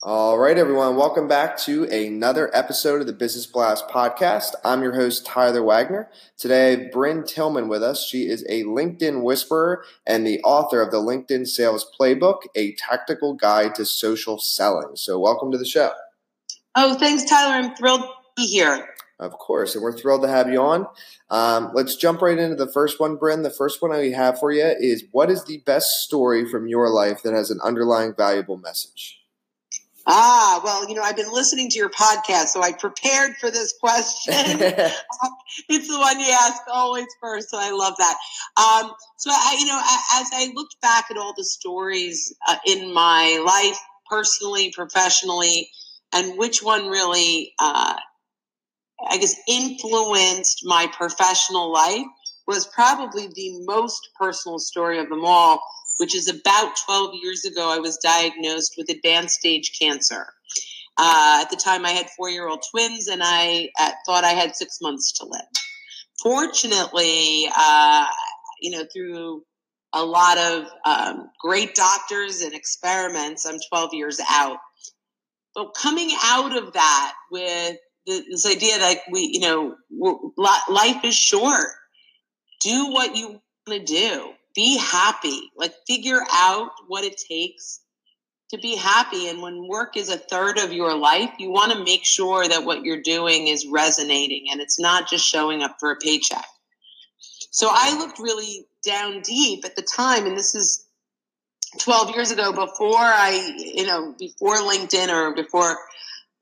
All right, everyone. Welcome back to another episode of the Business Blast podcast. I'm your host, Tyler Wagner. Today, Brynne Tillman with us. She is a LinkedIn whisperer and the author of the LinkedIn Sales Playbook, a tactical guide to social selling. So, welcome to the show. Oh, thanks, Tyler. I'm thrilled to be here. Of course, and we're thrilled to have you on. Um, let's jump right into the first one, Brynne. The first one we have for you is what is the best story from your life that has an underlying valuable message? Ah, well, you know, I've been listening to your podcast, so I prepared for this question. it's the one you ask always first, so I love that. Um, so, I, you know, as I looked back at all the stories uh, in my life, personally, professionally, and which one really, uh, I guess, influenced my professional life was probably the most personal story of them all which is about 12 years ago, I was diagnosed with advanced stage cancer. Uh, at the time, I had four year old twins, and I uh, thought I had six months to live. Fortunately, uh, you know, through a lot of um, great doctors and experiments, I'm 12 years out. But coming out of that with this idea that we, you know, life is short. Do what you want to do be happy. Like figure out what it takes to be happy. And when work is a third of your life, you want to make sure that what you're doing is resonating and it's not just showing up for a paycheck. So I looked really down deep at the time, and this is 12 years ago before I, you know, before LinkedIn or before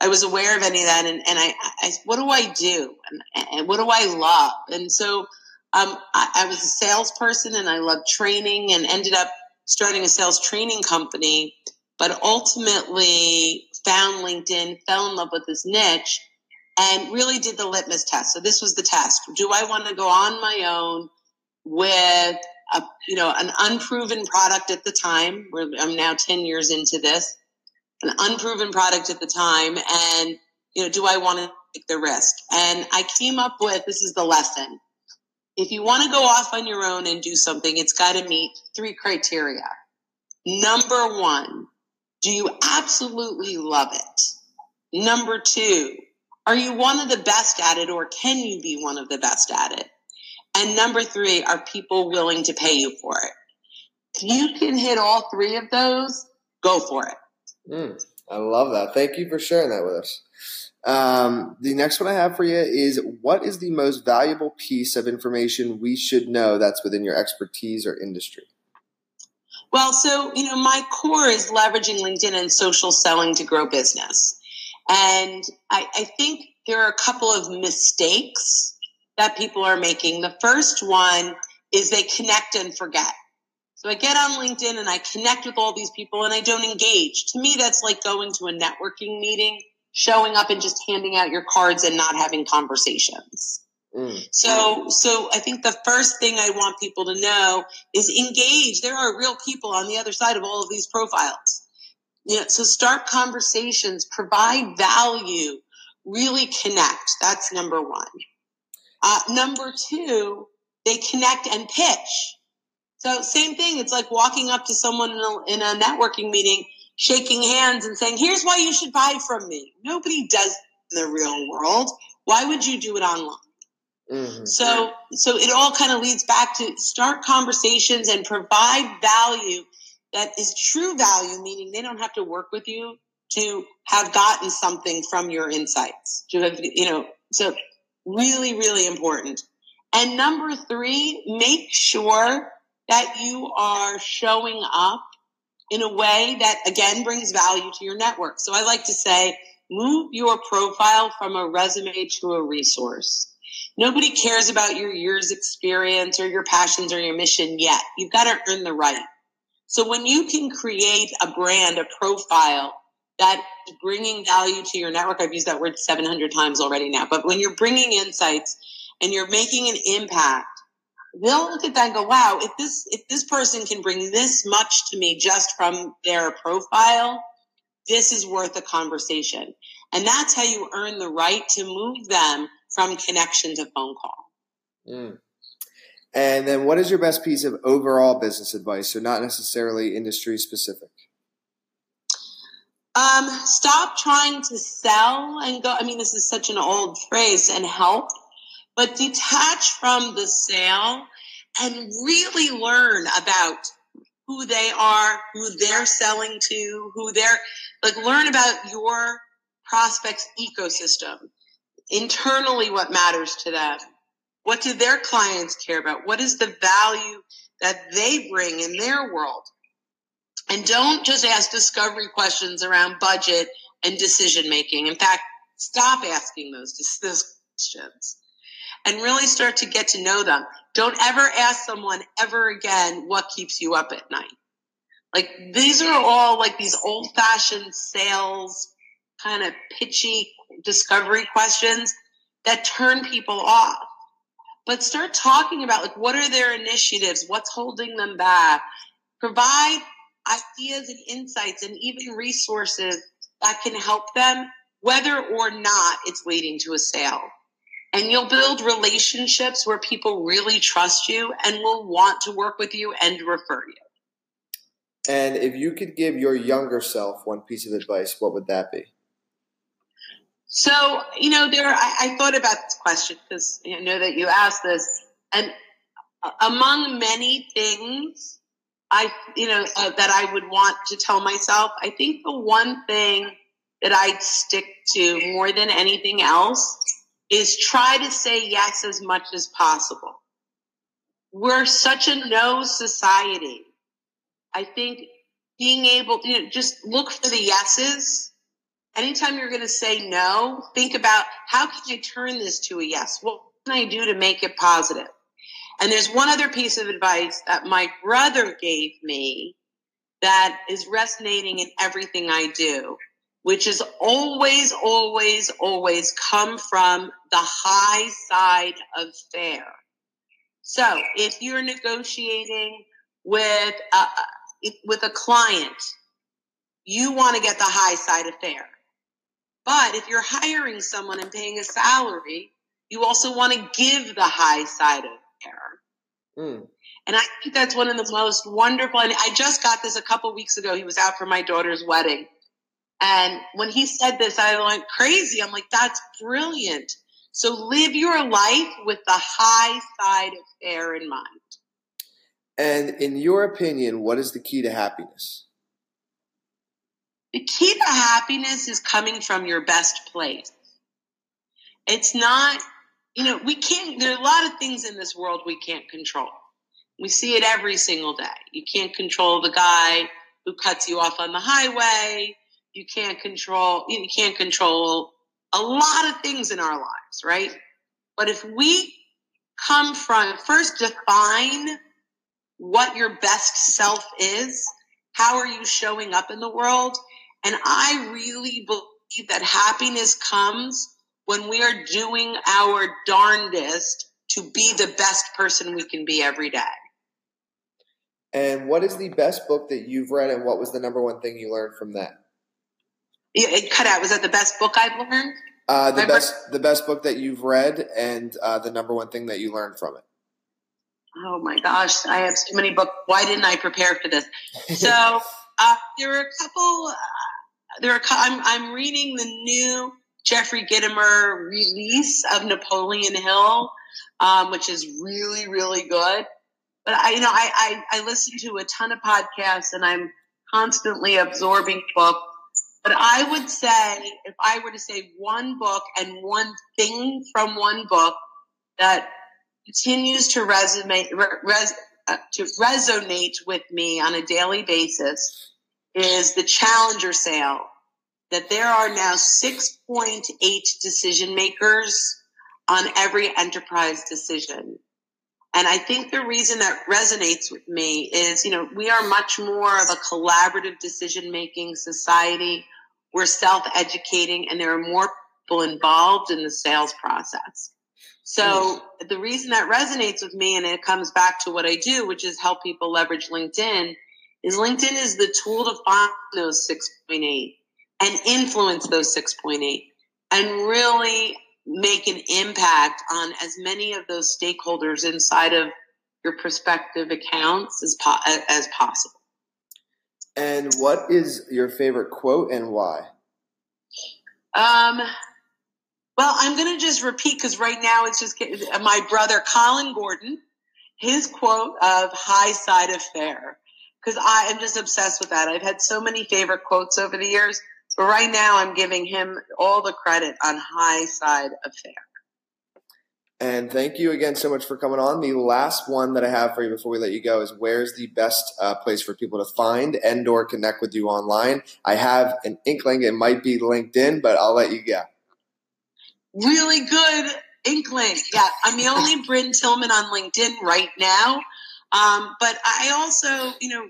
I was aware of any of that. And, and I, I, what do I do? And, and what do I love? And so um, I, I was a salesperson and I loved training and ended up starting a sales training company, but ultimately found LinkedIn, fell in love with this niche, and really did the litmus test. So this was the test. Do I want to go on my own with a, you know, an unproven product at the time? I'm now 10 years into this, an unproven product at the time. And, you know, do I want to take the risk? And I came up with, this is the lesson if you want to go off on your own and do something, it's got to meet three criteria. Number one, do you absolutely love it? Number two, are you one of the best at it or can you be one of the best at it? And number three, are people willing to pay you for it? If you can hit all three of those, go for it. Mm, I love that. Thank you for sharing that with us. Um, the next one I have for you is what is the most valuable piece of information we should know that's within your expertise or industry? Well, so, you know, my core is leveraging LinkedIn and social selling to grow business. And I, I think there are a couple of mistakes that people are making. The first one is they connect and forget. So I get on LinkedIn and I connect with all these people and I don't engage. To me, that's like going to a networking meeting showing up and just handing out your cards and not having conversations. Mm. So, so I think the first thing I want people to know is engage. There are real people on the other side of all of these profiles. You know, so start conversations, provide value, really connect. That's number one. Uh, number two, they connect and pitch. So same thing. It's like walking up to someone in a, in a networking meeting shaking hands and saying, here's why you should buy from me. Nobody does in the real world. Why would you do it online? Mm-hmm. So, so it all kind of leads back to start conversations and provide value that is true value, meaning they don't have to work with you to have gotten something from your insights. To have, you know, so really, really important. And number three, make sure that you are showing up in a way that again brings value to your network. So I like to say, move your profile from a resume to a resource. Nobody cares about your year's experience or your passions or your mission yet. You've got to earn the right. So when you can create a brand, a profile that bringing value to your network, I've used that word 700 times already now, but when you're bringing insights and you're making an impact, they'll look at that and go, wow, if this, if this person can bring this much to me just from their profile, this is worth a conversation. And that's how you earn the right to move them from connection to phone call. Mm. And then what is your best piece of overall business advice? So not necessarily industry specific. Um, stop trying to sell and go. I mean, this is such an old phrase and help, but detach from the sale and really learn about who they are, who they're selling to, who they're like, learn about your prospects ecosystem internally, what matters to them. What do their clients care about? What is the value that they bring in their world? And don't just ask discovery questions around budget and decision making. In fact, stop asking those, those questions and really start to get to know them. Don't ever ask someone ever again what keeps you up at night. Like these are all like these old fashioned sales kind of pitchy discovery questions that turn people off. But start talking about like what are their initiatives? What's holding them back? Provide ideas and insights and even resources that can help them, whether or not it's leading to a sale. And you'll build relationships where people really trust you and will want to work with you and refer you. And if you could give your younger self one piece of advice, what would that be? So, you know, there, I, I thought about this question because I know that you asked this. And among many things, I, you know, uh, that I would want to tell myself, I think the one thing that I'd stick to more than anything else is try to say yes as much as possible. We're such a no society. I think being able you know, just look for the yeses. Anytime you're going to say no, think about how can I turn this to a yes? What can I do to make it positive? And there's one other piece of advice that my brother gave me that is resonating in everything I do, which is always, always, always come from the high side of fair. So if you're negotiating with a, with a client, you want to get the high side of fair. But if you're hiring someone and paying a salary, you also want to give the high side of fair. Mm. And I think that's one of the most wonderful. And I just got this a couple weeks ago. He was out for my daughter's wedding. And when he said this, I went crazy. I'm like, that's brilliant. So live your life with the high side of fair in mind. And in your opinion, what is the key to happiness? The key to happiness is coming from your best place. It's not, you know, we can't, there are a lot of things in this world we can't control. We see it every single day. You can't control the guy who cuts you off on the highway. You can't control, you can't control a lot of things in our lives, right? But if we come from, first define what your best self is. How are you showing up in the world? And I really believe that happiness comes when we are doing our darndest to be the best person we can be every day. And what is the best book that you've read, and what was the number one thing you learned from that? It cut out. Was that the best book I've learned? Uh, the best, the best book that you've read, and uh, the number one thing that you learned from it oh my gosh, I have so many books. Why didn't I prepare for this? So uh, there are a couple. Uh, there are. I'm I'm reading the new Jeffrey Gitomer release of Napoleon Hill, um, which is really really good. But I, you know, I, I I listen to a ton of podcasts and I'm constantly absorbing books. But I would say, if I were to say one book and one thing from one book that continues to resonate res, uh, to resonate with me on a daily basis is the challenger sale that there are now 6.8 decision makers on every enterprise decision. And I think the reason that resonates with me is, you know, we are much more of a collaborative decision making society. We're self educating and there are more people involved in the sales process. So the reason that resonates with me and it comes back to what I do, which is help people leverage LinkedIn, is LinkedIn is the tool to find those 6.8 and influence those 6.8 and really make an impact on as many of those stakeholders inside of your prospective accounts as, po- as possible. And what is your favorite quote and why? Um, well, I'm going to just repeat because right now it's just my brother Colin Gordon, his quote of high side affair. Because I am just obsessed with that. I've had so many favorite quotes over the years, but right now I'm giving him all the credit on high side affair. And thank you again so much for coming on. The last one that I have for you before we let you go is where's the best uh, place for people to find and or connect with you online? I have an inkling it might be LinkedIn, but I'll let you go really good inkling. Yeah, I'm the only Brynne Tillman on LinkedIn right now. Um, but I also, you know,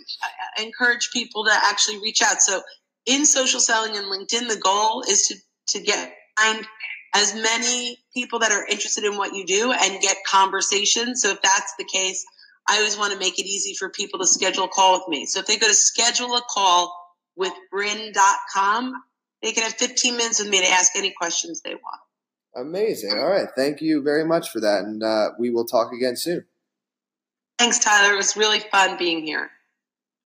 I encourage people to actually reach out. So in social selling and LinkedIn, the goal is to, to get find as many people that are interested in what you do and get conversations. So if that's the case, I always want to make it easy for people to schedule a call with me. So if they go to schedule a call with Brynne.com, they can have 15 minutes with me to ask any questions they want. Amazing. All right. Thank you very much for that. And uh, we will talk again soon. Thanks, Tyler. It was really fun being here.